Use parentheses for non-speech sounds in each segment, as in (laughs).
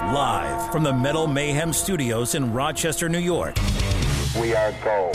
Live from the Metal Mayhem Studios in Rochester, New York. We are gold.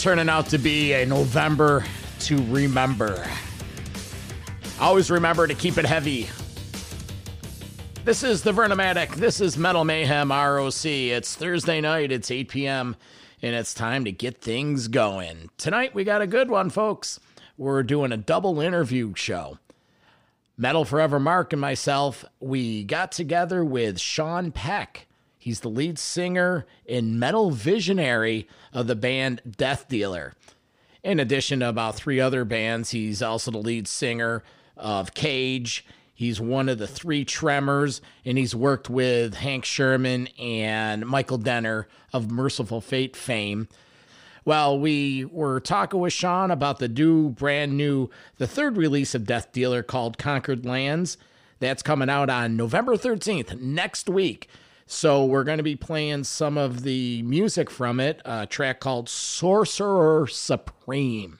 Turning out to be a November to remember. Always remember to keep it heavy. This is the Vernomatic. This is Metal Mayhem ROC. It's Thursday night. It's 8 p.m. and it's time to get things going. Tonight we got a good one, folks. We're doing a double interview show. Metal Forever Mark and myself, we got together with Sean Peck. He's the lead singer and metal visionary of the band Death Dealer. In addition to about three other bands, he's also the lead singer of Cage. He's one of the three Tremors, and he's worked with Hank Shermann and Michael Denner of Mercyful Fate fame. Well, we were talking with Sean about the new, brand new, the third release of Death Dealer called Conquered Lands. That's coming out on November 13th, next week. So we're going to be playing some of the music from it, a track called Sorcerer Supreme.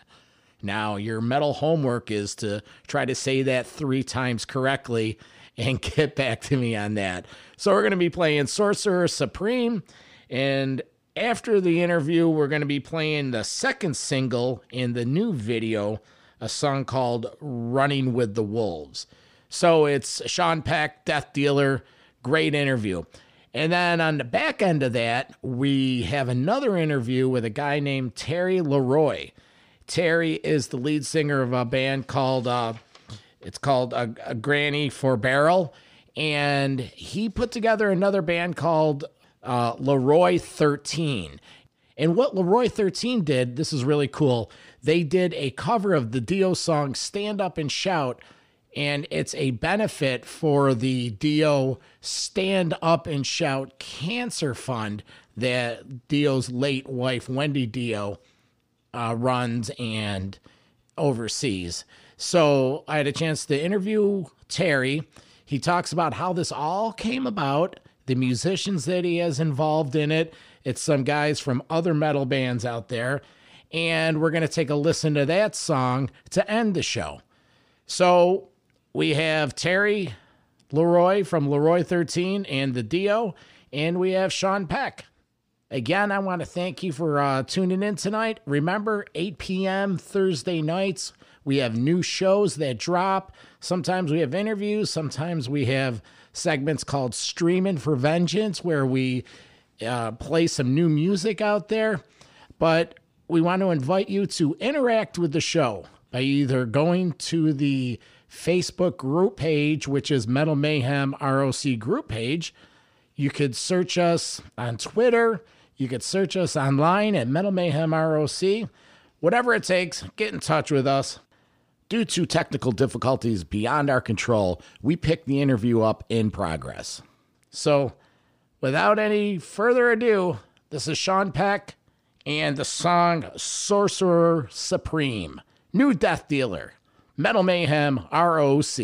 Now, your metal homework is to try to say that three times correctly and (laughs) get back to me on that. So we're going to be playing Sorcerer Supreme. And after the interview, we're going to be playing the second single in the new video, a song called Running with the Wolves. So it's Sean Peck, Death Dealer. Great interview. And then on the back end of that, we have another interview with a guy named Terry Le Roi. Terry is the lead singer of a band called uh, it's called a, a Granny for Barrel, and he put together another band called uh, LeROI Thirteen. And what LeROI Thirteen did, this is really cool. They did a cover of the Dio song "Stand Up and Shout." And it's a benefit for the Dio Stand Up and Shout Cancer Fund that Dio's late wife, Wendy Dio, uh, runs and oversees. So I had a chance to interview Terry. He talks about how this all came about, the musicians that he has involved in it. It's some guys from other metal bands out there. And we're going to take a listen to that song to end the show. So we have Terry Le Roi from LeROI 13 and the Dio, and we have Sean Peck. Again, I want to thank you for uh, tuning in tonight. Remember, 8 p.m. Thursday nights, we have new shows that drop. Sometimes we have interviews, sometimes we have segments called Streaming for Vengeance, where we uh, play some new music out there. But we want to invite you to interact with the show by either going to the Facebook group page, which is Metal Mayhem ROC group page. You could search us on Twitter. You could search us online at Metal Mayhem ROC. Whatever it takes, get in touch with us. Due to technical difficulties beyond our control, we pick the interview up in progress. So, without any further ado, this is Sean Peck and the song Sorcerer Supreme, New Death Dealer. Metal Mayhem ROC.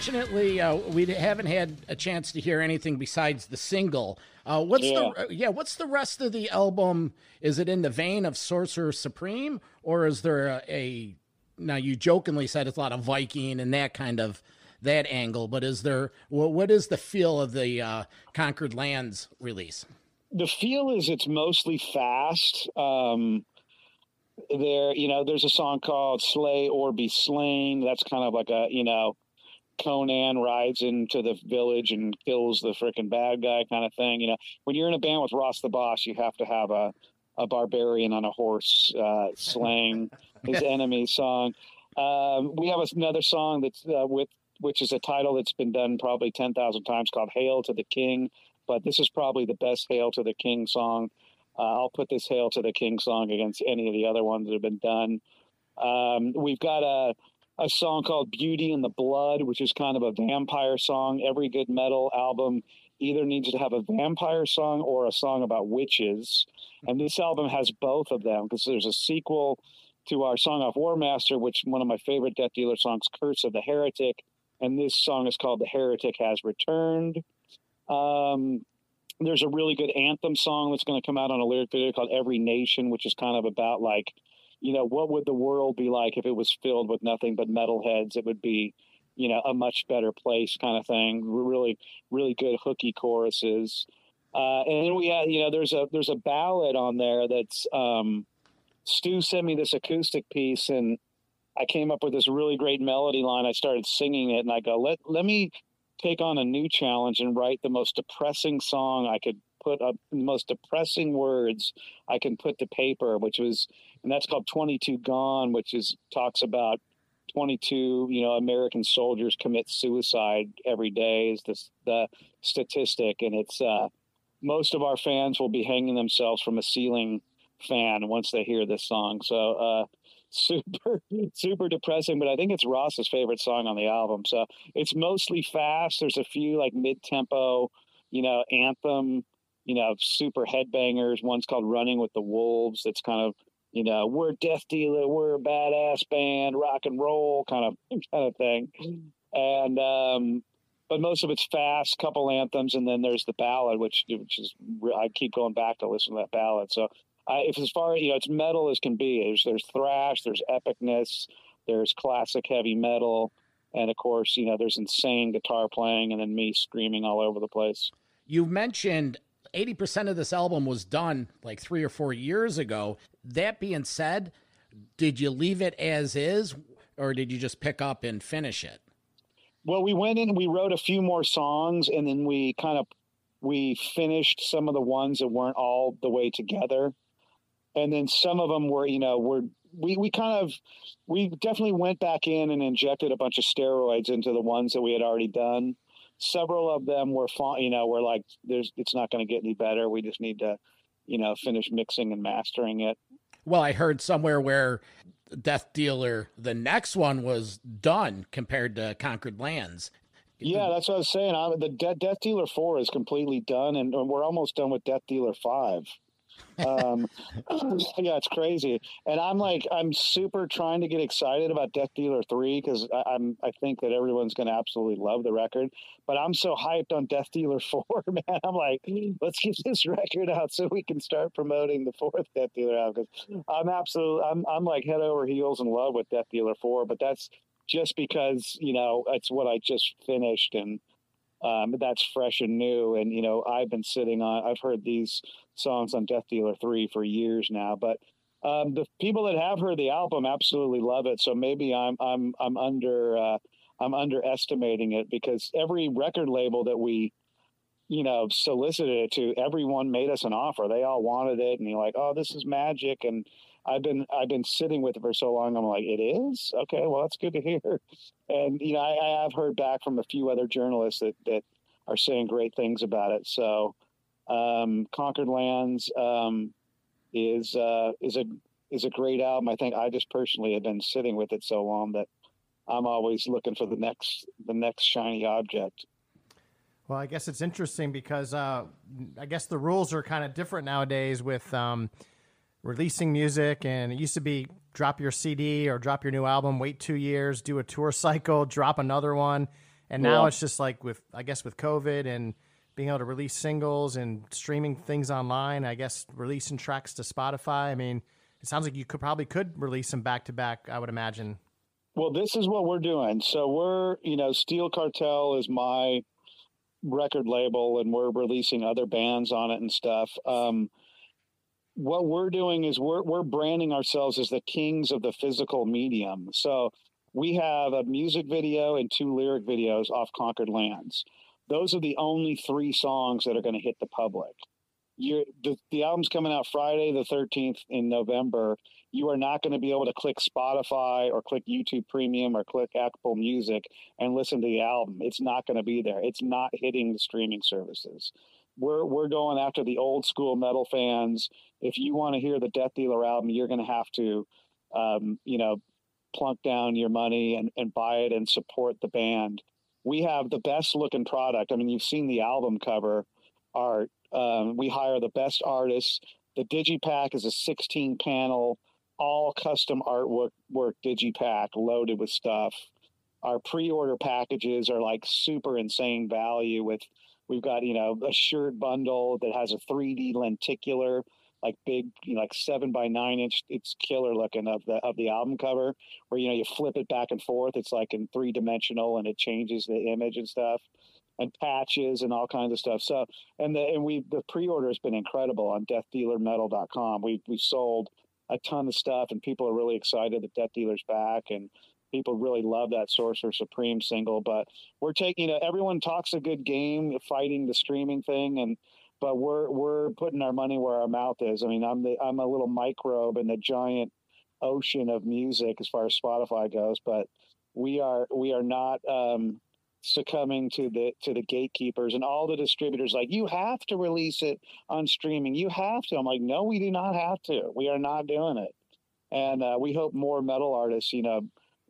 Unfortunately, uh, we haven't had a chance to hear anything besides the single. Uh, what's yeah. the yeah? What's the rest of the album? Is it in the vein of Sorcerer Supreme, or is there a, a now you jokingly said it's a lot of Viking and that kind of that angle, but is there what, what is the feel of the uh, Conquered Lands release? The feel is it's mostly fast. Um, there, you know, there's a song called "Slay or Be Slain." That's kind of like a you know Conan rides into the village and kills the freaking bad guy kind of thing. You know, when you're in a band with Ross the Boss, you have to have a a barbarian on a horse uh, slaying (laughs) his enemy song. Um, we have another song that's uh, with which is a title that's been done probably ten thousand times called "Hail to the King," but this is probably the best "Hail to the King" song. Uh, I'll put this "Hail to the King" song against any of the other ones that have been done. Um, we've got a a song called Beauty in the Blood, which is kind of a vampire song. Every good metal album either needs to have a vampire song or a song about witches. And this album has both of them because there's a sequel to our song off War Master, which one of my favorite Death Dealer songs, Curse of the Heretic. And this song is called The Heretic Has Returned. Um, there's a really good anthem song that's going to come out on a lyric video called Every Nation, which is kind of about like you know, what would the world be like if it was filled with nothing but metalheads? It would be, you know, a much better place kind of thing. Really, really good hooky choruses. Uh, and then we had, you know, there's a there's a ballad on there that's um, Stu sent me this acoustic piece, and I came up with this really great melody line. I started singing it, and I go, let let me take on a new challenge and write the most depressing song I could put up the most depressing words I can put to paper, which was, and that's called 22 Gone, which is talks about 22, you know, American soldiers commit suicide every day is this, the statistic. And it's, uh, most of our fans will be hanging themselves from a ceiling fan once they hear this song. So, uh, (laughs) super super depressing but i think it's ross's favorite song on the album so it's mostly fast there's a few like mid-tempo you know anthem you know, super headbangers. One's called Running with the Wolves. It's kind of, you know, we're Death Dealer, we're a badass band, rock and roll kind of (laughs) kind of thing. And um, but most of it's fast, couple anthems, and then there's the ballad, which which is I keep going back to listen to that ballad. So I, if as far as you know, it's metal as can be. There's there's thrash, there's epicness, there's classic heavy metal, and of course, you know, there's insane guitar playing, and then me screaming all over the place. You mentioned 80% of this album was done like three or four years ago. That being said, did you leave it as is or did you just pick up and finish it? Well, we went in, we wrote a few more songs and then we kind of we finished some of the ones that weren't all the way together. And then some of them were, you know, were we we kind of we definitely went back in and injected a bunch of steroids into the ones that we had already done several of them were fine. You know, we're like, there's, it's not going to get any better. We just need to, you know, finish mixing and mastering it. Well, I heard somewhere where Death Dealer, the next one was done compared to Conquered Lands. Yeah, that's what I was saying. I, the De- Death Dealer Four is completely done, and, and we're almost done with Death Dealer Five um, (laughs) yeah, it's crazy. And I'm like, I'm super trying to get excited about Death Dealer Three because I'm, I think that everyone's going to absolutely love the record. But I'm so hyped on Death Dealer (laughs) Four, man. I'm like, let's get this record out so we can start promoting the fourth Death Dealer out because I'm absolutely, I'm, I'm like head over heels in love with Death Dealer Four. But that's just because you know it's what I just finished and um, that's fresh and new. And you know, I've been sitting on. I've heard these songs on Death Dealer Three for years now, but um, the people that have heard the album absolutely love it. So maybe I'm I'm I'm under uh, I'm underestimating it because every record label that we you know solicited it to, everyone made us an offer. They all wanted it, and you're like, oh, this is magic, and I've been I've been sitting with it for so long. I'm like, it is okay. Well, that's good to hear. (laughs) And you know, I, I have heard back from a few other journalists that that are saying great things about it. So, um, Conquered Lands um, is uh, is a is a great album. I think I just personally have been sitting with it so long that I'm always looking for the next the next shiny object. Well, I guess it's interesting because uh, I guess the rules are kind of different nowadays with um, releasing music, and it used to be drop your CD or drop your new album, wait two years, do a tour (laughs) cycle, drop another one, and now Yeah. it's just like with I guess with COVID and being able to release singles and streaming things online. I guess releasing tracks to Spotify. I mean, it sounds like you could probably could release them back to back. I would imagine. Well, this is what we're doing. So we're, you know, Steel Cartel is my record label, and we're releasing other bands on it and stuff. Um, what we're doing is we're we're branding ourselves as the kings of the physical medium. So we have a music video and two lyric videos off Conquered Lands. Those are the only three songs that are going to hit the public. You're, the, the album's coming out Friday the 13th in November. You are not going to be able to click Spotify or click YouTube Premium or click Apple Music and listen to the album. It's not going to be there. It's not hitting the streaming services. We're we're going after the old school metal fans. If you want to hear the Death Dealer album, you're going to have to, um, you know, plunk down your money and, and buy it and support the band. We have the best looking product. I mean, you've seen the album cover art. Um, we hire the best artists. The Digipak is a 16 panel, all custom artwork work Digipak loaded with stuff. Our pre-order packages are like super insane value with we've got, you know, a shirt bundle that has a 3D lenticular, like big, you know, like seven by nine inch. It's killer looking of the of the album cover where you know you flip it back and forth. It's like in three dimensional and it changes the image and stuff and patches and all kinds of stuff. So and the and we the pre-order has been incredible on deathdealermetal.com. We we sold a ton of stuff and people are really excited that Death Dealer's back and people really love that Sorcerer Supreme single. But we're taking you know everyone talks a good game fighting the streaming thing and but we're we're putting our money where our mouth is. I mean I'm the I'm a little microbe in the giant ocean of music as far as Spotify goes, but we are we are not um succumbing to the to the gatekeepers and all the distributors like you have to release it on streaming. You have to. I'm like no we do not have to. We are not doing it. And uh, we hope more metal artists you know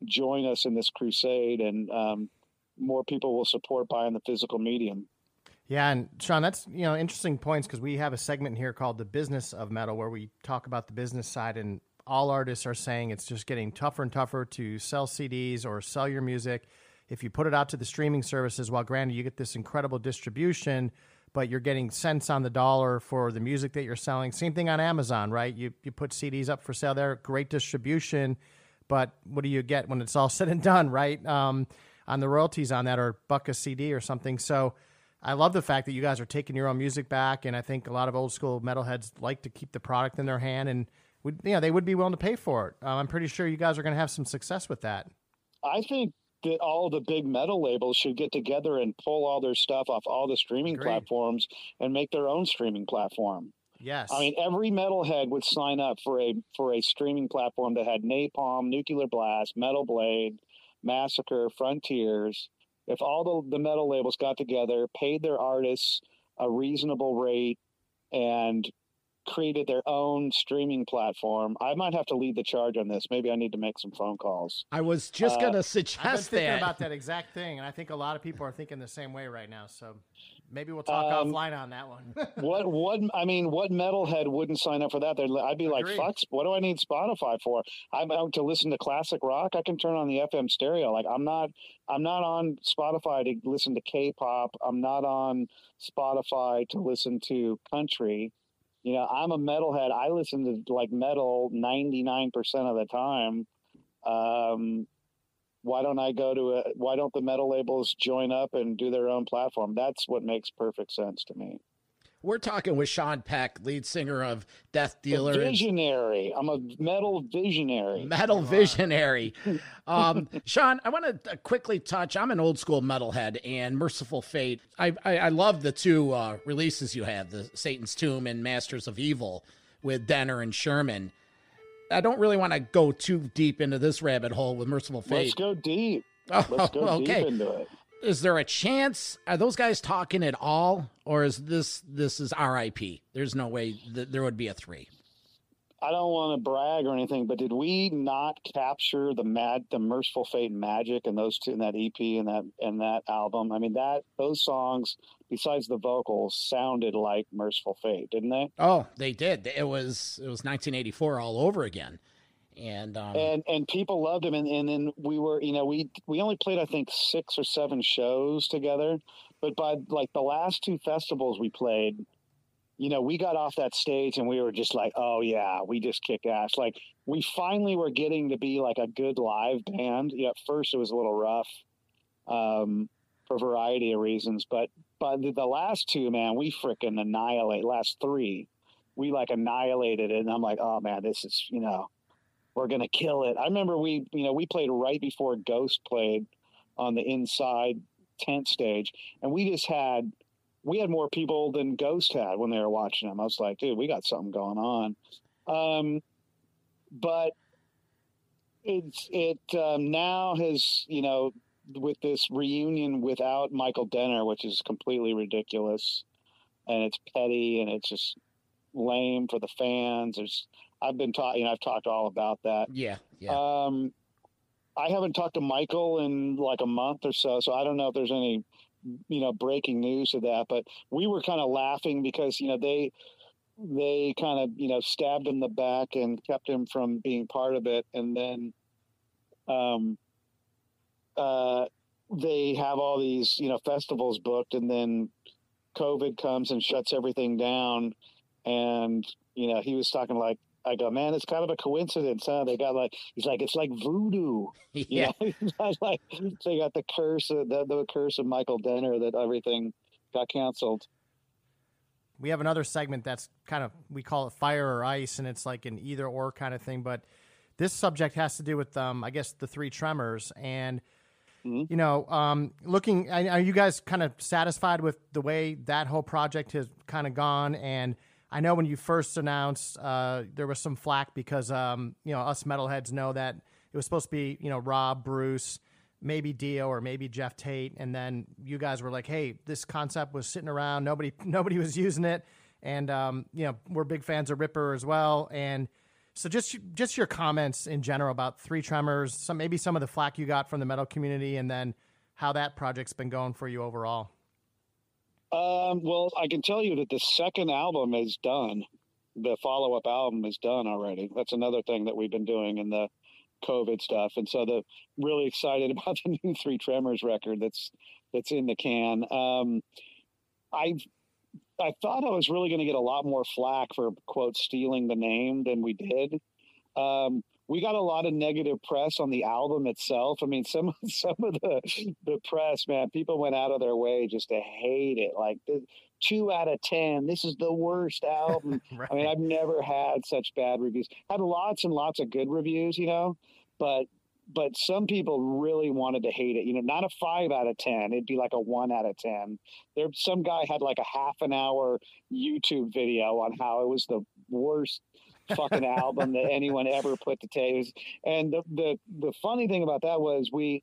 join us in this crusade and um, more people will support buying the physical medium Yeah, and Sean, that's you know interesting points because we have a segment here called the business of metal where we talk about the business side, and all artists are saying it's just getting tougher and tougher to sell CDs or sell your music. If you put it out to the streaming services, while granted you get this incredible distribution, but you're getting cents on the dollar for the music that you're selling. Same thing on Amazon, right? You you put CDs up for sale there, great distribution, but what do you get when it's all (laughs) said and done, right? Um, on the royalties on that, or buck a CD or something. So. I love the fact that you guys are taking your own music back, and I think a lot of old school metalheads like to keep the product in their hand, and would you know they would be willing to pay for it. Um, I'm pretty sure you guys are going to have some success with that. i think that all the big metal labels should get together and pull all their stuff off all the streaming platforms and make their own streaming platform Yes, I mean, every metalhead would sign up for a for a streaming platform that had Napalm, Nuclear Blast, Metal Blade, Massacre, Frontiers. If all the, the metal labels got together, paid their artists a reasonable rate, and created their own streaming platform, I might have to lead the charge on this. Maybe I need to make some phone calls. I was just Uh, gonna I've been suggest thinking that. about that exact thing, and I think a lot of people are thinking the same way right now. So maybe we'll talk Um, offline on that one. (laughs) What what I mean, what metalhead wouldn't sign up for that? They're, I'd be like, Agreed. fuck. What do I need Spotify for? I'm out to listen to classic rock. I can turn on the FM stereo. Like I'm not I'm not on Spotify to listen to K-pop. I'm not on Spotify to listen to country. You know, I'm a metalhead. I listen to like metal 99% of the time. Um, why don't I go to a, why don't the metal labels join up and do their own platform? That's what makes perfect sense to me. We're talking with Sean Peck, lead singer of Death Dealer and visionary. I'm a metal visionary. Metal Visionary. (laughs) Um, Sean, I want to quickly touch. I'm an old school metalhead, and Mercyful Fate. I I, I love the two uh, releases you have, the Satan's Tomb and Masters of Evil, with Denner and Shermann. I don't really want to go too deep into this rabbit hole with Mercyful Fate. (laughs) Oh, Let's go deep. Oh, Let's go okay. deep into it. Is there a chance? Are those guys talking at all, or is this this is R.I.P. There's no way that there would be a three. I don't want to brag or anything, but did we not capture the mad, the mercyful fate magic and those two in that EP and that and that album? I mean, that those songs, besides the vocals, sounded like mercyful fate, didn't they? Oh, they did. It was it was 1984 all over again, and um, and and people loved him and, and then we were you know we we only played i think six or seven shows together but by like the last two festivals we played you know we got off that stage and we were just like oh yeah we just kick ass. Like we finally were getting to be like a good live band. You know, at first it was a little rough um, for a variety of reasons but but the, the last two man we freaking annihilate last three we like annihilated it. And i'm like oh man this is you know we're gonna kill it. I remember we, you know, we played right before Ghost played on the inside tent stage, and we just had we had more people than Ghost had when they were watching them. I was like, dude, we got something going on. Um, but it's it um, now has you know with this reunion without Michael Denner, which is completely ridiculous, and it's petty and it's just lame for the fans. There's I've been talking. I've talked all about that. Yeah, yeah. Um, I haven't talked to Michael in like a month or so, so I don't know if there's any, you know, breaking news of that. But we were kind of laughing because you know they they kind of you know stabbed him in the back and kept him from being part of it, and then, um, uh, they have all these you know festivals booked, and then COVID comes and shuts everything down, and you know he was talking like I go, man, it's kind of a coincidence, huh? They got like, he's like, it's like voodoo. yeah. (laughs) You know? (laughs) like, they got the curse of the, the curse of Michael Denner that everything got canceled. We have another segment that's kind of we call it fire or ice, and it's like an either or kind of thing. But this subject has to do with, um, I guess, the three tremors, and Mm-hmm. you know, um, looking. Are you guys kind of satisfied with the way that whole project has kind of gone? And I know when you first announced, uh, there was some flack because um, you know us metalheads know that it was supposed to be you know Rob, Bruce, maybe Dio, or maybe Geoff Tate, and then you guys were like, "Hey, this concept was sitting around, nobody (laughs) nobody was using it," and um, you know we're big fans of Ripper as well, and so just just your comments in general about Three Tremors, some maybe some of the flack you got from the metal community, and then how that project's been going for you overall. Um, well, I can tell you that the second album is done. The follow up album is done already. That's another thing that we've been doing in the COVID stuff. And so the really excited (laughs) about the new Three Tremors record that's that's in the can. Um, I I thought I was really going to get a lot more flack for quote stealing the name than we did. Um, we got a lot of negative press on the album itself. I mean, some (laughs) some of the the press, man, people went out of their way just to hate it. Like the, two out of ten, this is the worst album. (laughs) right. I mean, I've never had such bad reviews. Had lots and lots of good reviews, you know, but but some people really wanted to hate it. You know, not a five out of ten. It'd be like a one out of ten. There, some guy had like a half an hour YouTube video on how it was the worst fucking album that anyone ever put to taste. And the, the the funny thing about that was we,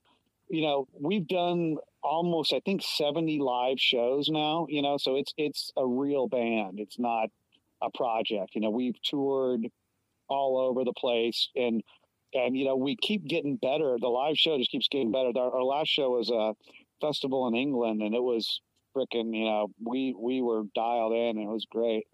you know, we've done almost I think seventy live shows now. You know, so it's it's a real band. It's not a project. You know, we've toured all over the place and and you know we keep getting better the live show just keeps getting better our, our last show was a festival in england and it was freaking you know we we were dialed in and it was great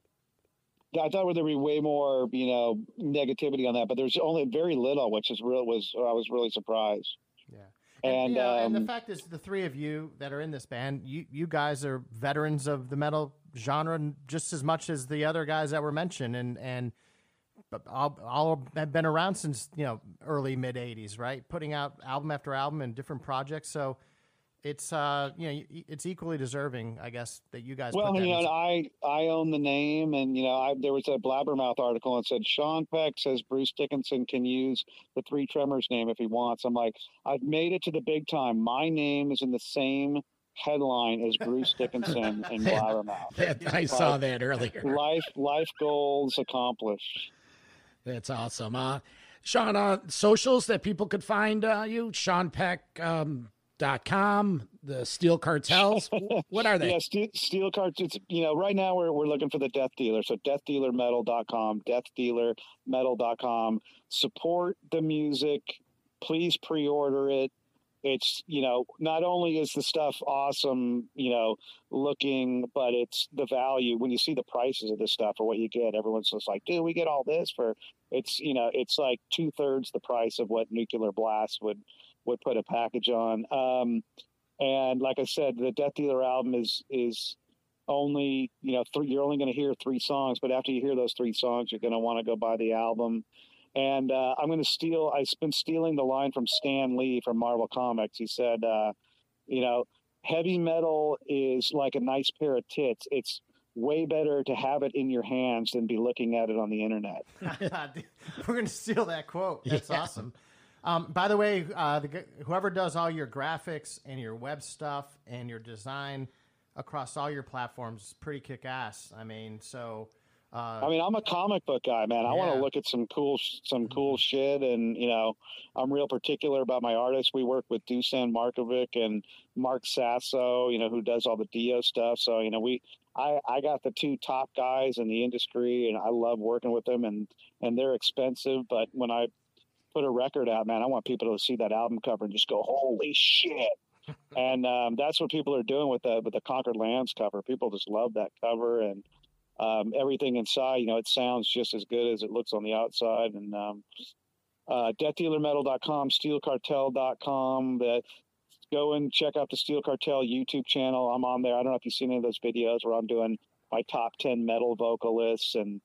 I thought there'd be way more, you know, negativity on that, but there's only very little, which is real. Was I was really surprised. Yeah. And, And, you know, and the um, fact is, the three of you that are in this band, you you guys are veterans of the metal genre just as much as the other guys that were mentioned, and and but all, all have been around since you know early mid '80s, right? Putting out album after album and different projects, so it's uh you know it's equally deserving, I guess, that you guys. Well, you know, in- I I own the name, and you know, I, there was a Blabbermouth article and said Sean Peck says Bruce Dickinson can use the Three Tremors name if he wants. I'm like, I've made it to the big time. My name is in the same headline as Bruce (laughs) Dickinson and Blabbermouth. That- I saw that earlier. Life life goals accomplished. That's awesome. Uh, Sean, uh, socials that people could find uh, you, Sean Peck. Um, Dot com, the Steel Cartels. (laughs) what are they? Yeah, Steel, Steel Cards. It's you know right now we're we're looking for the Death Dealer. So deathdealermetal.com, deathdealermetal.com. Support the music. Please pre-order it. it's you know not only is the stuff awesome you know looking but it's the value when you see the prices of this stuff or what you get everyone's just like dude we get all this for it's you know it's like two-thirds the price of what nuclear blast would would put a package on um and like i said the death dealer album is is only you know three you're only going to hear three songs but after you hear those three songs you're going to want to go buy the album and uh, I'm going to steal. I've been stealing the line from Stan Lee from Marvel Comics. He said, uh, "You know, heavy metal is like a nice pair of tits. It's way better to have it in your hands than be looking at it on the internet." (laughs) We're going to steal that quote. That's yeah. awesome. Um, by the way, uh, the, whoever does all your graphics and your web stuff and your design across all your platforms is pretty kick ass. I mean, so uh, I mean, I'm a comic book guy, man. I want to look at some cool, some cool mm-hmm. shit, and you know, I'm real particular about my artists. We work with Dusan Markovic and Marc Sasso, you know, who does all the Dio stuff. So you know, we, I, I got the two top guys in the industry, and I love working with them, and and they're expensive, but when I put a record out, man, I want people to see that album cover and just go, holy shit. (laughs) and um, that's what people are doing with the with the Conquered Lands cover. People just love that cover, and um, everything inside, you know, it sounds just as good as it looks on the outside. And um, uh, deathdealermetal.com, steelcartel.com. That go and check out the Steel Cartel YouTube channel. I'm on there. I don't know if you've seen any of those videos where I'm doing my top 10 metal vocalists and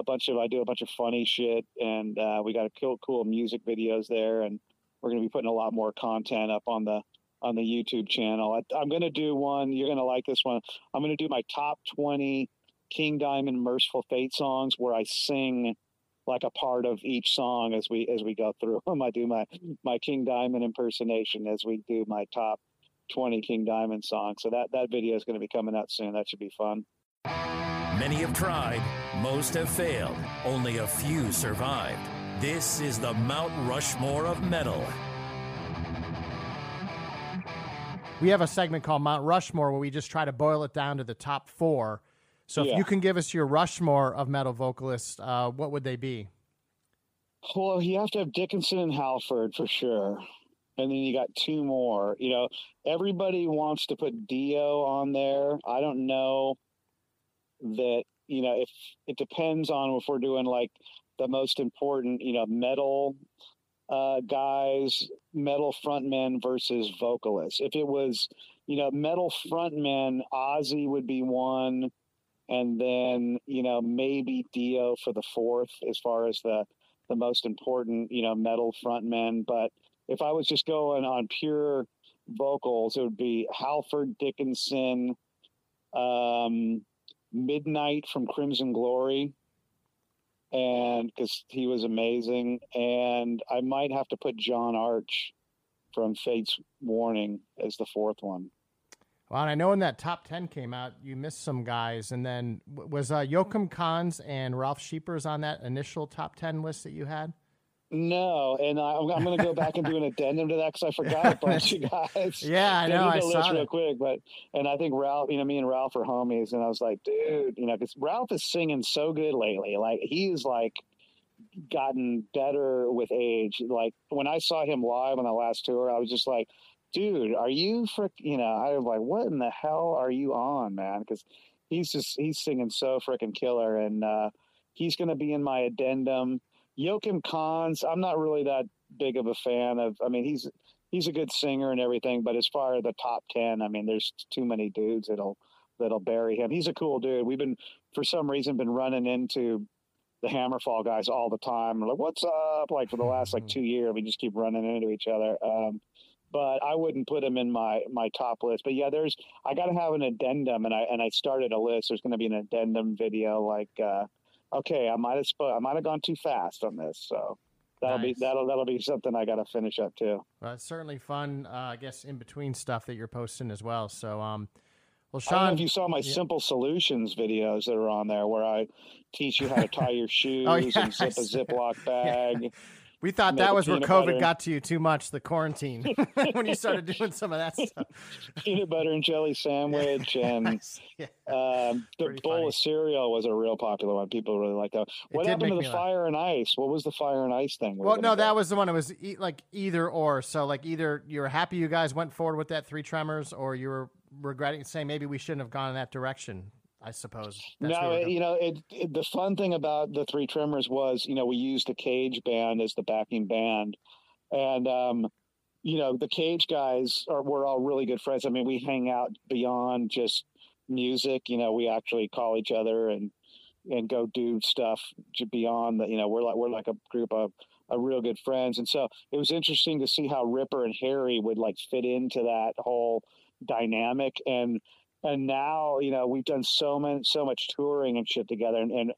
a bunch of, I do a bunch of funny shit. And uh, we got a cool, cool music videos there. And we're going to be putting a lot more content up on the, on the YouTube channel. I, I'm going to do one. You're going to like this one. I'm going to do my top 20 King Diamond Mercyful Fate songs where I sing like a part of each song as we as we go through them. I do my my King Diamond impersonation as we do my top 20 King Diamond songs. So that that video is going to be coming out soon. That should be fun. Many have tried, most have failed, only a few survived. This is the Mount Rushmore of metal. We have a segment called Mount Rushmore where we just try to boil it down to the top four so yeah. if you can give us your Rushmore of metal vocalists, uh, what would they be? Well, you have to have Dickinson and Halford for sure. And then you got two more. You know, everybody wants to put Dio on there. I don't know that, you know, if it depends on if we're doing like the most important, you know, metal uh, guys, metal frontmen versus vocalists. If it was, you know, metal frontmen, Ozzy would be one and then you know maybe Dio for the fourth as far as the the most important you know metal frontmen. But if I was just going on pure vocals, it would be Halford Dickinson, um, Midnight from Crimson Glory, and because he was amazing, and I might have to put John Arch from Fate's Warning as the fourth one. Well, and I know when that top 10 came out, you missed some guys. And then was uh, Joacim Cans and Ralf Scheepers on that initial top 10 list that you had? No, and I, am going to go back and do an addendum to that because I forgot a bunch of guys. (laughs) Yeah, I know. I saw real quick, but and I think Ralf, you know, me and Ralf are homies, and I was like, dude, you know, because Ralf is singing so good lately. Like he's like gotten better with age. Like when I saw him live on the last tour, I was just like, dude, are you frick? You know, I was like, what in the hell are you on, man? Because he's just he's singing so freaking killer, and uh, he's going to be in my addendum. Joacim Cans, I'm not really that big of a fan of. I mean, he's he's a good singer and everything, but as far as the top ten, I mean, there's too many dudes that'll that'll bury him. He's a cool dude. We've been for some reason been running into the Hammerfall guys all the time. We're like, what's up? Like for the last like mm-hmm. two years, we just keep running into each other. Um, but I wouldn't put him in my my top list. But yeah, there's I got to have an addendum, and I and I started a list. There's going to be an addendum video. Like, uh, okay, I might have I might have gone too fast on this, so that'll nice. be that'll that'll be something I got to finish up too. Well, it's certainly fun. Uh, I guess in between stuff that you're posting as well. So, um, well, Sean, I don't know if you saw my yeah. simple solutions videos that are on there, where I teach you how to tie your (laughs) shoes oh, yeah, and zip a Ziploc (laughs) bag. Yeah We thought that was where peanut butter COVID got to you too much, the quarantine, (laughs) when you started doing some of that (laughs) stuff. peanut butter and jelly sandwich (laughs) and yeah. um, the Pretty bowl funny. of cereal was a real popular one. People really liked that. What happened to the laugh. fire and ice? What was the fire and ice thing? we Well, no, that was the one. It was e- like either or. So like either you were happy you guys went forward with that three tremors, or you were regretting saying maybe we shouldn't have gone in that direction. I suppose. No, it, you know, it, it, the fun thing about the Three Tremors was, you know, we used the Cage band as the backing band, and um, you know, the Cage guys are we're all really good friends. I mean, we hang out beyond just music. You know, we actually call each other and and go do stuff beyond the. You know, we're like we're like a group of. of real good friends, and so it was interesting to see how Ripper and Harry would like fit into that whole dynamic. And and now you know we've done so many so much touring and shit together. And, and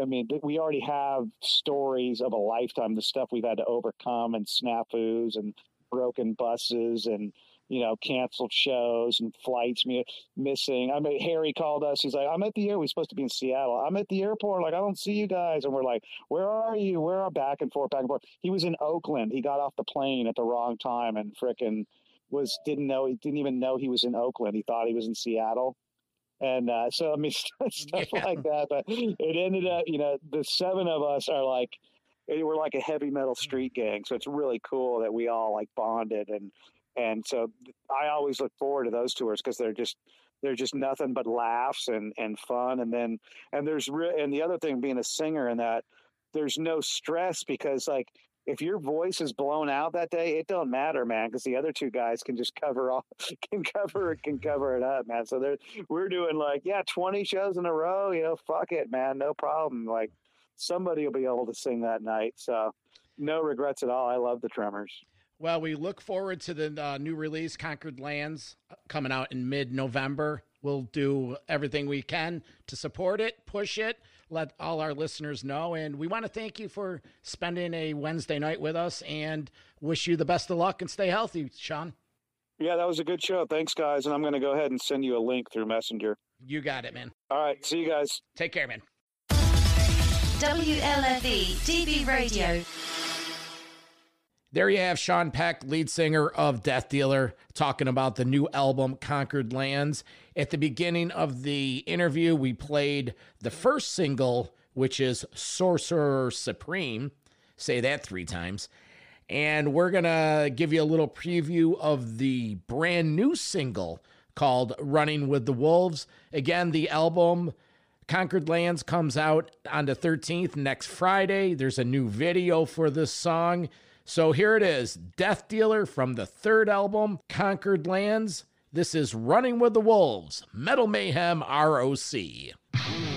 i mean we already have stories of a lifetime the stuff we've had to overcome and snafus and broken buses and you know canceled shows and flights missing. I mean harry called us. He's like i'm at the air we're supposed to be in seattle. I'm at the airport. Like i don't see you guys. And we're like where are you? Where are back and forth back and forth. He was in oakland. He got off the plane at the wrong time and frickin' was didn't know he didn't even know he was in Oakland. He thought he was in Seattle. And uh, so I mean (laughs) stuff (laughs) Yeah. like that. But it ended up, you know, the seven of us are like eh, we're like a heavy metal street gang. So it's really cool that we all like bonded and and so I always look forward to those tours because they're just they're just nothing but laughs and and fun. And then and there's re- and the other thing being a singer in that there's no stress because like if your voice is blown out that day, it don't matter, man, because the other two guys can just (laughs) cover all can cover it can cover it up, man. So they're we're doing like yeah, twenty shows in a row, you know, fuck it, man, no problem. Like somebody will be able to sing that night. So no regrets at all. I love the Tremors. Well, we look forward to the uh, new release, Conquered Lands, coming out in mid November. We'll do everything we can to support it, push it, let all our listeners know. And we want to thank you for spending a Wednesday night with us and wish you the best of luck and stay healthy, Sean. Yeah, that was a good show. Thanks, guys. And I'm going to go ahead and send you a link through Messenger. You got it, man. All right. See you guys. Take care, man. WLFE DB Radio. There you have Sean Peck, lead singer of Death Dealer, talking about the new album Conquered Lands. At the beginning of the interview, we played the first single, which is Sorcerer Supreme. Say that three times. And we're going to give you a little preview of the brand new single called Running with the Wolves. Again, the album Conquered Lands comes out on the 13th next Friday. There's a new video for this song. So here it is Death Dealer from the third album, Conquered Lands. This is Running with the Wolves, Metal Mayhem ROC. Falling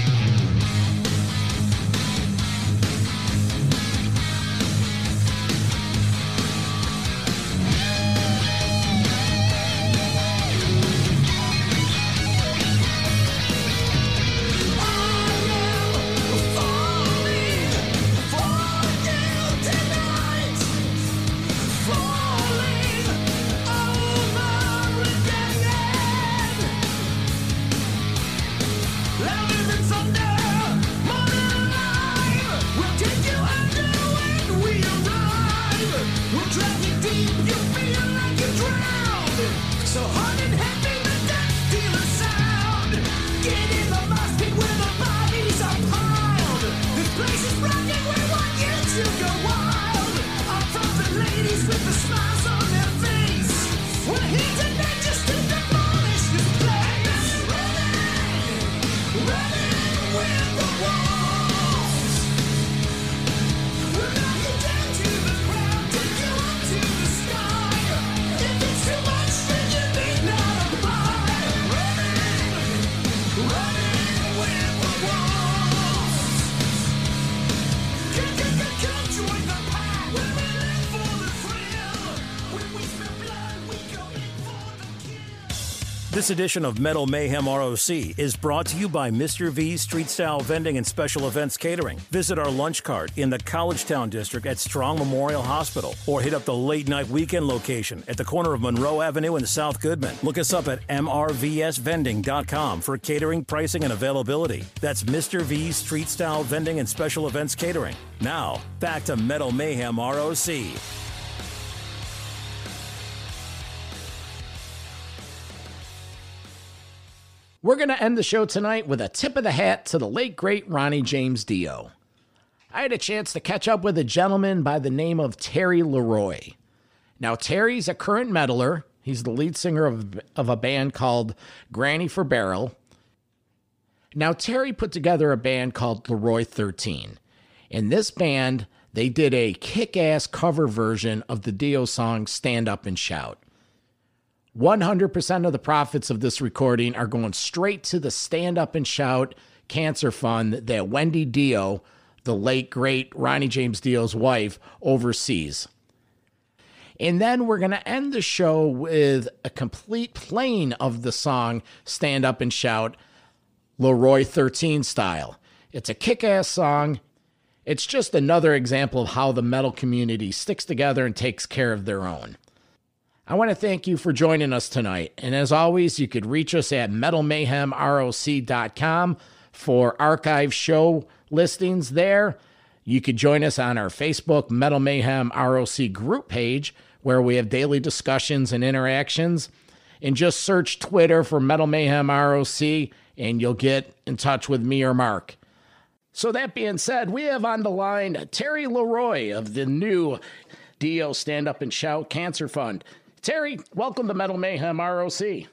over This edition of Metal Mayhem ROC is brought to you by Mr. V's Street Style Vending and Special Events Catering. Visit our lunch cart in the Collegetown District at Strong Memorial Hospital or hit up the late night weekend location at the corner of Monroe Avenue and South Goodman. Look us up at mrvsvending.com for catering, pricing, and availability. That's Mr. V's Street Style Vending and Special Events Catering. Now, back to Metal Mayhem ROC. We're going to end the show tonight with a tip of the hat to the late, great Ronnie James Dio. I had a chance to catch up with a gentleman by the name of Terry Le Roi. Now, Terry's a current metaler. He's the lead singer of, of a band called Granny Four Barrel. Now, Terry put together a band called Leroy 13. In this band, they did a kick ass cover version of the Dio song Stand Up and Shout. 100% of the profits of this recording are going straight to the Stand Up and Shout Cancer Fund that Wendy Dio, the late great Ronnie James Dio's wife, oversees. And then we're going to end the show with a complete playing of the song Stand Up and Shout, LeROI 13 style. It's a kick ass song. It's just another example of how the metal community sticks together and takes care of their own. I want to thank you for joining us tonight. And as always, you could reach us at metalmayhemroc.com for archive show listings there. You could join us on our Facebook Metal Mayhem ROC group page where we have daily discussions and interactions. And just search Twitter for Metal Mayhem ROC and you'll get in touch with me or Mark. So, that being said, we have on the line Terry Le Roi of the new Dio Stand Up and Shout Cancer Fund. Terry, welcome to Metal Mayhem ROC. Hey,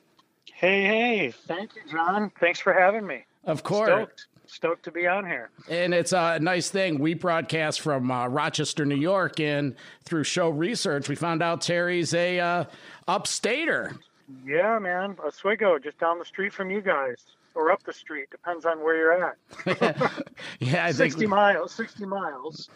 hey, thank you, John. Thanks for having me. Of course. Stoked, stoked to be on here. And it's a nice thing. We broadcast from uh, Rochester, New York, and through show research, we found out Terry's a uh, upstater. Yeah, man. Oswego, just down the street from you guys. Or up the street, depends on where you're at. (laughs) yeah, I 60 think. miles, 60 miles.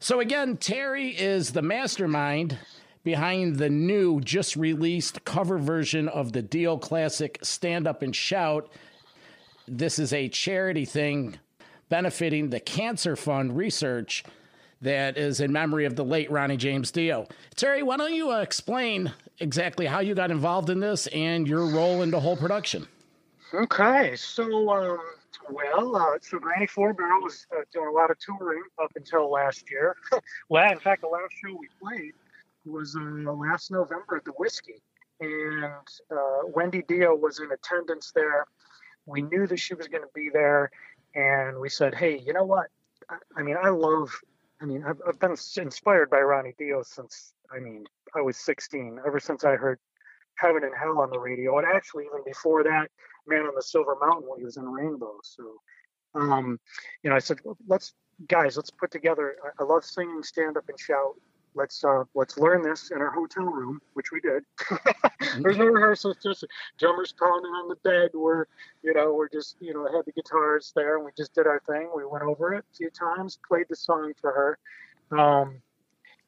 So, again, Terry is the mastermind behind the new, just released cover version of the Dio classic Stand Up and Shout. This is a charity thing benefiting the Cancer Fund research that is in memory of the late Ronnie James Dio. Terry, why don't you uh, explain exactly how you got involved in this and your role in the whole production? Okay, so, um, well, uh, so Granny Four was uh, doing a lot of touring up until last year. (laughs) well, in fact, the last show we played was uh, last November at the Whiskey, and uh, Wendy Dio was in attendance there. We knew that she was going to be there, and we said, "Hey, you know what? I, I mean, I love. I mean, I've, I've been inspired by Ronnie Dio since I mean I was 16. Ever since I heard Heaven and Hell on the radio, and actually even before that, Man on the Silver Mountain when he was in Rainbow. So, um, you know, I said, let's guys, let's put together. I, I love singing, stand up and shout let's uh, let's learn this in our hotel room, which we did. (laughs) There's no rehearsal; it's just drummers pounding on the bed. We're you know we're just you know had the guitars there, and we just did our thing. We went over it a few times, played the song for her, um,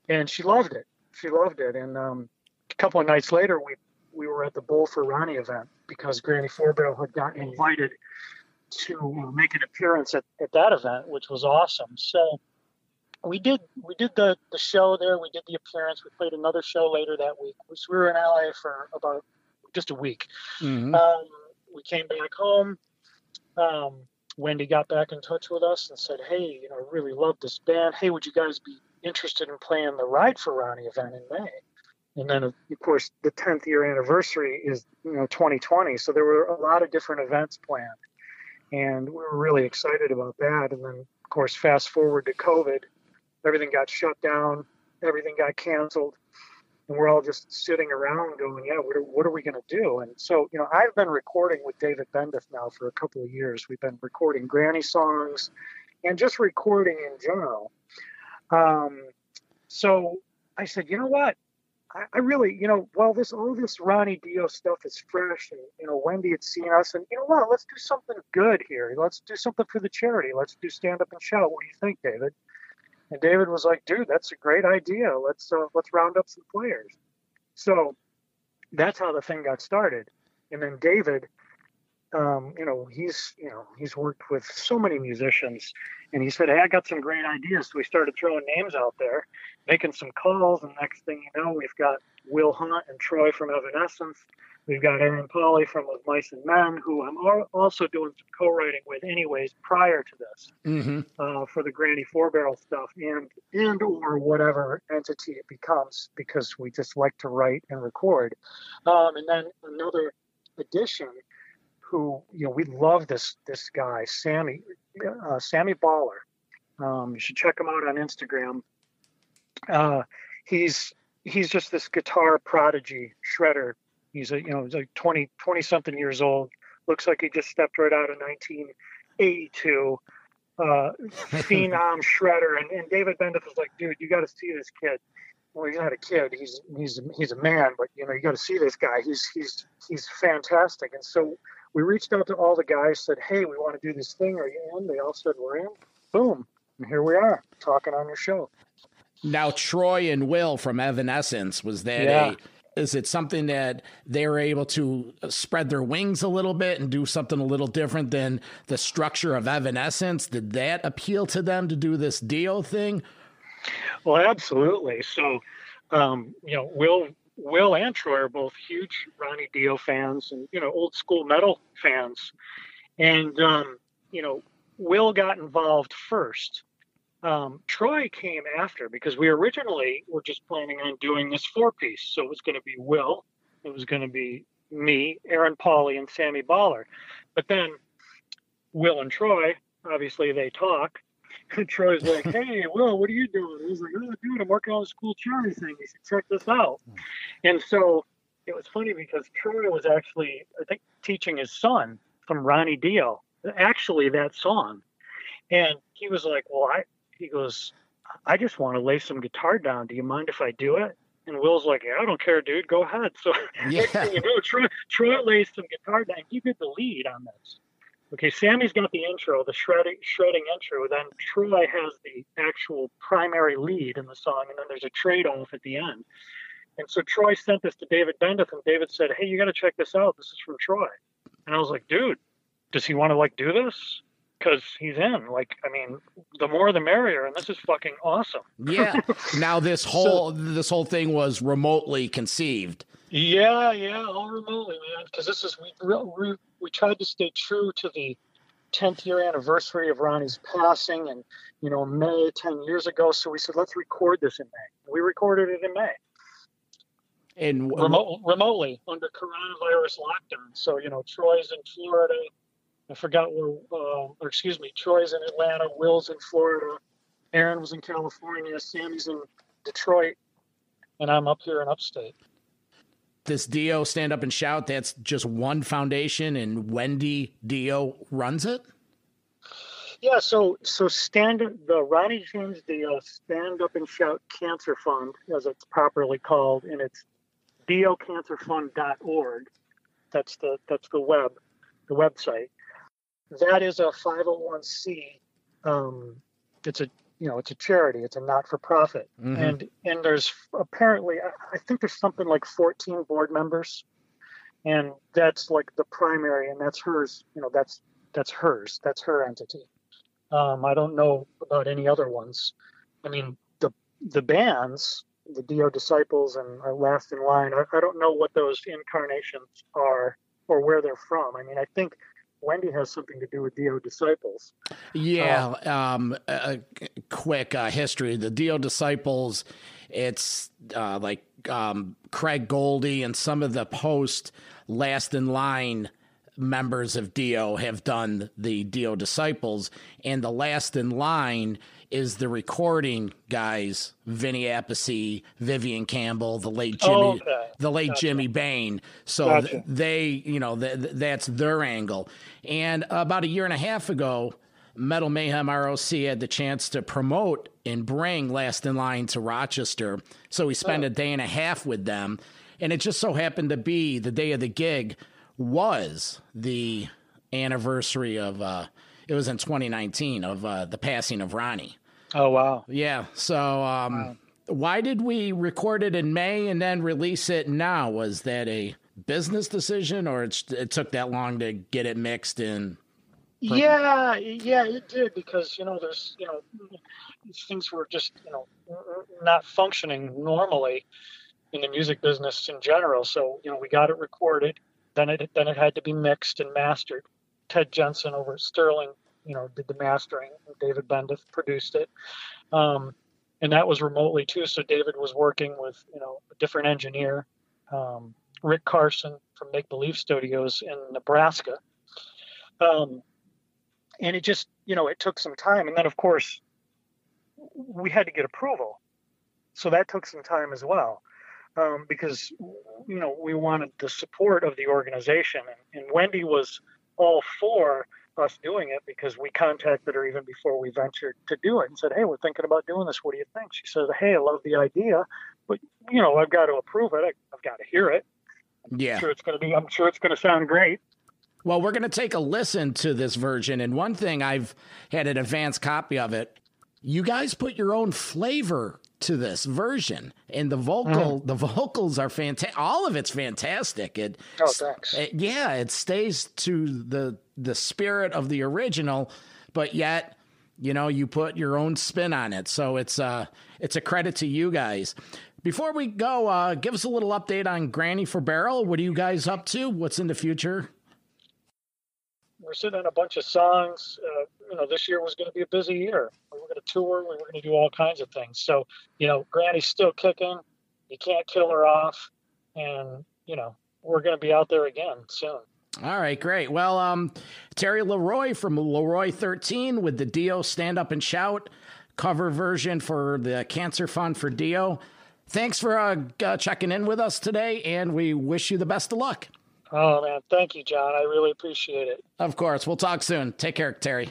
and she loved it. She loved it, and um, a couple of nights later, we we were at the Bowl for Ronnie event because Granny Four had gotten invited to make an appearance at, at that event, which was awesome. So we did we did the the show there. We did the appearance. We played another show later that week. We were in LA for about just a week. Mm-hmm. Um, we came back home. Um, Wendy got back in touch with us and said, "Hey, you know, I really love this band. Hey, would you guys be interested in playing the Ride for Ronnie event in May?" And then, of course, the 10th year anniversary is you know 2020, so there were a lot of different events planned, and we were really excited about that. And then, of course, fast forward to COVID, everything got shut down, everything got canceled, and we're all just sitting around going, yeah, what are, what are we going to do? And so, you know, I've been recording with David Bendeth now for a couple of years. We've been recording granny songs and just recording in general. Um, so I said, you know what? I, I really, you know, while this all this Ronnie Dio stuff is fresh, and you know, Wendy had seen us, and you know what? Let's do something good here. Let's do something for the charity. Let's do stand up and shout. What do you think, David? And David was like, "Dude, that's a great idea. Let's uh, let's round up some players." So that's how the thing got started. and then David, um, you know, he's you know he's worked with so many musicians, and he said, "Hey, I got some great ideas." So we started throwing names out there, making some calls, and next thing you know, we've got Will Hunt and Troy from Evanescence. We've got Aaron Pauley from With Mice and Men, who I'm also doing some co-writing with, anyways, prior to this, mm-hmm. uh, for the Granny Four Barrel stuff, and and or whatever entity it becomes, because we just like to write and record. Um, and then another addition, who you know we love this this guy Sammy uh, Sammy Boller. Um, you should check him out on Instagram. Uh, he's he's just this guitar prodigy shredder He's a you know he's like 20 20 something years old. Looks like he just stepped right out of 1982. Uh, (laughs) phenom shredder, and, and David Bendeth was like, dude, you got to see this kid. Well, he's not a kid. He's he's he's a man, but you know you got to see this guy. He's he's he's fantastic. And so we reached out to all the guys, said, hey, we want to do this thing. Are you in? They all said we're in. Boom, and here we are talking on your show. Now, Troy and Will from Evanescence was that Yeah. a is it something that they were able to spread their wings a little bit and do something a little different than the structure of Evanescence? Did that appeal to them to do this Dio thing? Well, absolutely. So, um, you know, Will Will and Troy are both huge Ronnie Dio fans and you know old school metal fans, and um, you know Will got involved first. Um, Troy came after because we originally were just planning on doing this four piece. So it was going to be Will, it was going to be me, Aaron Pauley, and Sammy Boller. But then Will and Troy, obviously, they talk. (laughs) And Troy's like, (laughs) "Hey, Will, what are you doing?" He's like, "Oh, dude, I'm working on this cool charity thing. You should check this out." And so it was funny because Troy was actually, I think, teaching his son from Ronnie Dio, actually that song, and he was like, "Well, I," he goes, "I just want to lay some guitar down. Do you mind if I do it?" And Will's like, "Yeah, I don't care, dude. Go ahead." So (laughs) next Yeah. thing you know, Troy, Troy lays some guitar down. He did the lead on this. Okay, Sammy's got the intro, the shredding, shredding intro. Then Troy has the actual primary lead in the song, and then there's a trade off at the end. And so Troy sent this to David Bendeth, and David said, "Hey, you got to check this out. This is from Troy." And I was like, "Dude, does he want to like do this? Because he's in. Like, I mean, the more the merrier, and this is fucking awesome." Yeah. (laughs) now this whole this whole thing was remotely conceived. Yeah, yeah, all remotely, man. Because this is we, we we tried to stay true to the 10th year anniversary of Ronnie's passing, and you know May 10 years ago. So we said let's record this in May. We recorded it in May, And remote, remotely under coronavirus lockdown. So you know Troy's in Florida. I forgot where, uh, or excuse me, Troy's in Atlanta, Will's in Florida, Aaron was in California, Sammy's in Detroit, and I'm up here in upstate. this Dio stand up and shout, that's just one foundation and Wendy Dio runs it? Yeah, so so stand the Ronnie James Dio Stand Up and Shout Cancer Fund, as it's properly called, and it's diocancerfund.org. That's the that's the web, the website. That is a 501c. Um, it's a you know it's a charity. It's a not for profit, Mhm. and and there's apparently I I think there's something like 14 board members, and that's like the primary, and that's hers. You know that's that's hers. That's her entity. Um, I don't know about any other ones. I mean, the the bands, the Dio Disciples and our Last in Line. I, I don't know what those incarnations are or where they're from. I mean, I think Wendy has something to do with Dio Disciples. Yeah. Um, a, a quick uh, history. The Dio Disciples, it's uh, like um, Craig Goldy and some of the post Last in Line members of Dio have done the Dio Disciples. And the Last in Line is the recording guys, Vinny Appice, Vivian Campbell, the late Jimmy, Oh, okay. the late Gotcha. Jimmy Bain. So Gotcha. th- they, you know, th- th- that's their angle. And about a year and a half ago, Metal Mayhem ROC had the chance to promote and bring Last in Line to Rochester. So we spent a day and a half with them. And it just so happened to be the day of the gig was the anniversary of, uh, it was in 2019 of uh, the passing of Ronnie. Oh wow! Yeah. So, um, why did we record it in May and then release it now? Was that a business decision, or it, it took that long to get it mixed in? Yeah, yeah, it did because you know there's you know things were just you know not functioning normally in the music business in general. So you know we got it recorded, then it then it had to be mixed and mastered. Ted Jensen over at Sterling, you know, did the mastering. David Bendeth produced it, um, and that was remotely too. So David was working with you know a different engineer, um, Rick Carson from Make Believe Studios in Nebraska. Um, and it just you know it took some time and then of course we had to get approval so that took some time as well um, because you know we wanted the support of the organization and, and wendy was all for us doing it because we contacted her even before we ventured to do it and said hey we're thinking about doing this what do you think she said hey i love the idea but you know i've got to approve it I, have got to hear it yeah I'm sure it's going to be i'm sure it's going to sound great well, we're going to take a listen to this version. And one thing I've had an advanced copy of it. You guys put your own flavor to this version, and the vocal, mm. the (laughs) vocals are fantastic. All of it's fantastic. It, oh, thanks. It, yeah, it stays to the the spirit of the original, but yet, you know, you put your own spin on it. So it's uh, it's a credit to you guys. Before we go, uh, give us a little update on Granny Four Barrel. What are you guys up to? What's in the future? we're sitting on a bunch of songs. Uh, you know, this year was going to be a busy year. We were going to tour. We were going to do all kinds of things. So, you know, Granny's still kicking. You can't kill her off, and you know, we're going to be out there again soon. All right, great. Well, um, Terry Le Roi from LeROI 13 with the Dio Stand Up and Shout cover version for the Cancer Fund for Dio. Thanks for uh, uh, checking in with us today, and we wish you the best of luck. Oh man, thank you, John. I really appreciate it. Of course. We'll talk soon. Take care, Terry.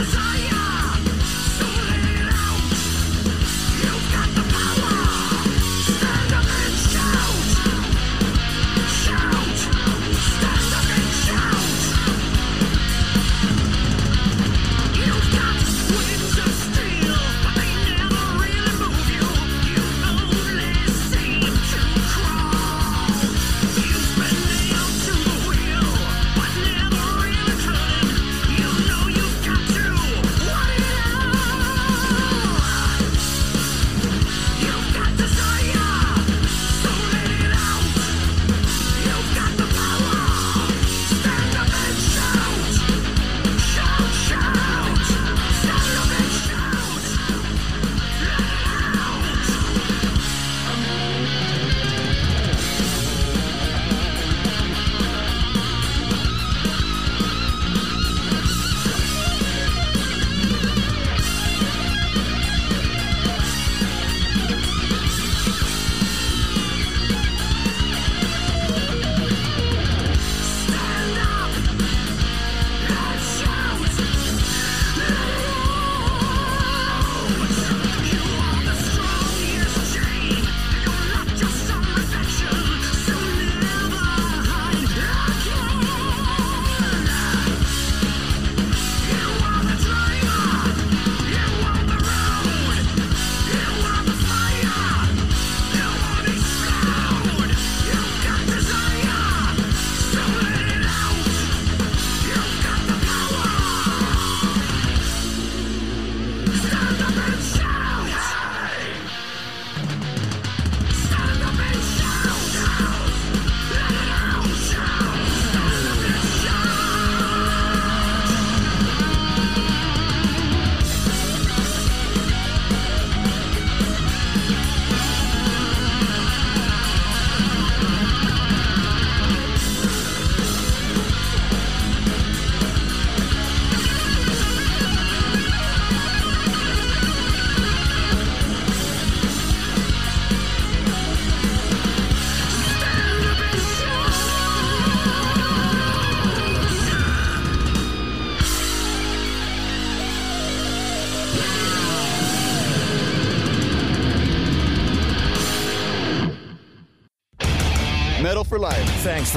the time.